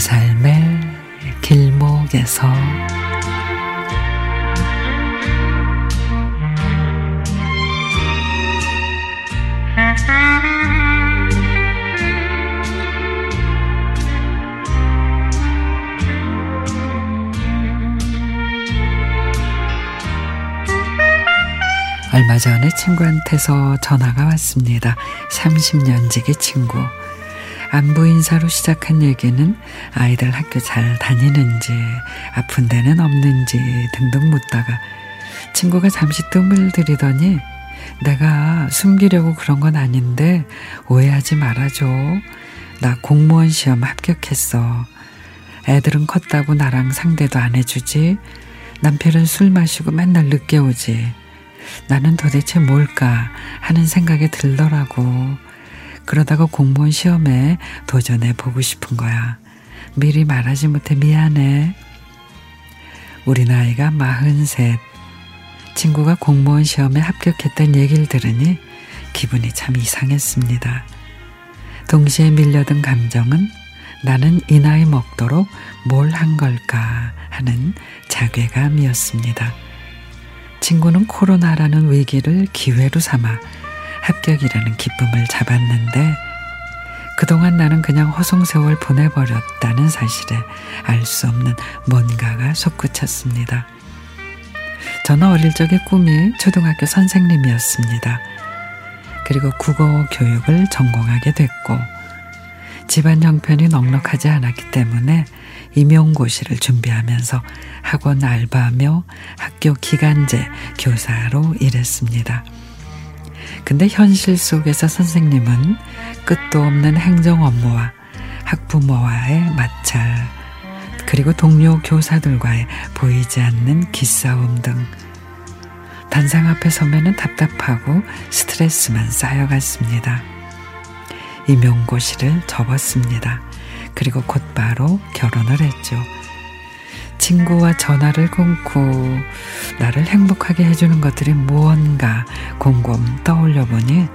삶의 길목에서 얼마 전에 친구한테서 전화가 왔습니다. 30년 지기 친구. 안부 인사로 시작한 얘기는 아이들 학교 잘 다니는지, 아픈 데는 없는지 등등 묻다가 친구가 잠시 뜸을 들이더니 내가 숨기려고 그런 건 아닌데 오해하지 말아줘. 나 공무원 시험 합격했어. 애들은 컸다고 나랑 상대도 안 해주지. 남편은 술 마시고 맨날 늦게 오지. 나는 도대체 뭘까 하는 생각이 들더라고. 그러다가 공무원 시험에 도전해 보고 싶은 거야. 미리 말하지 못해 미안해. 우리 나이가 마흔셋. 친구가 공무원 시험에 합격했던 얘기를 들으니 기분이 참 이상했습니다. 동시에 밀려든 감정은 나는 이 나이 먹도록 뭘 한 걸까 하는 자괴감이었습니다. 친구는 코로나라는 위기를 기회로 삼아 합격이라는 기쁨을 잡았는데 그동안 나는 그냥 허송세월 보내버렸다는 사실에 알 수 없는 뭔가가 솟구쳤습니다. 저는 어릴 적의 꿈이 초등학교 선생님이었습니다. 그리고 국어 교육을 전공하게 됐고 집안 형편이 넉넉하지 않았기 때문에 임용고시를 준비하면서 학원 알바하며 학교 기간제 교사로 일했습니다. 근데 현실 속에서 선생님은 끝도 없는 행정 업무와 학부모와의 마찰, 그리고 동료 교사들과의 보이지 않는 기싸움 등 단상 앞에 서면은 답답하고 스트레스만 쌓여갔습니다. 임용고시를 접었습니다. 그리고 곧바로 결혼을 했죠. 친구와 전화를 끊고 나를 행복하게 해주는 것들이 무언가 곰곰 떠올려 보니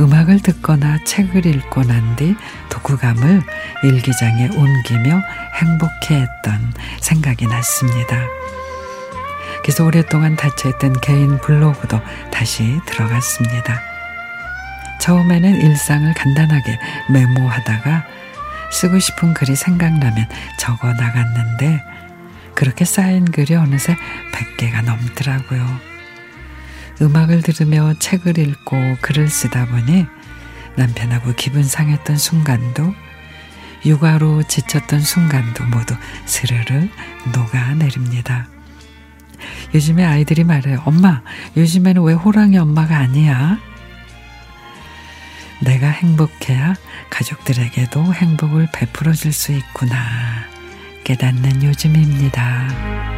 음악을 듣거나 책을 읽고 난 뒤 독후감을 일기장에 옮기며 행복해했던 생각이 났습니다. 그래서 오랫동안 닫혀있던 개인 블로그도 다시 들어갔습니다. 처음에는 일상을 간단하게 메모하다가 쓰고 싶은 글이 생각나면 적어 나갔는데 그렇게 쌓인 글이 어느새 100개가 넘더라고요. 음악을 들으며 책을 읽고 글을 쓰다 보니 남편하고 기분 상했던 순간도 육아로 지쳤던 순간도 모두 스르르 녹아내립니다. 요즘에 아이들이 말해요. 엄마, 요즘에는 왜 호랑이 엄마가 아니야? 내가 행복해야 가족들에게도 행복을 베풀어 줄 수 있구나. 깨닫는 요즘입니다.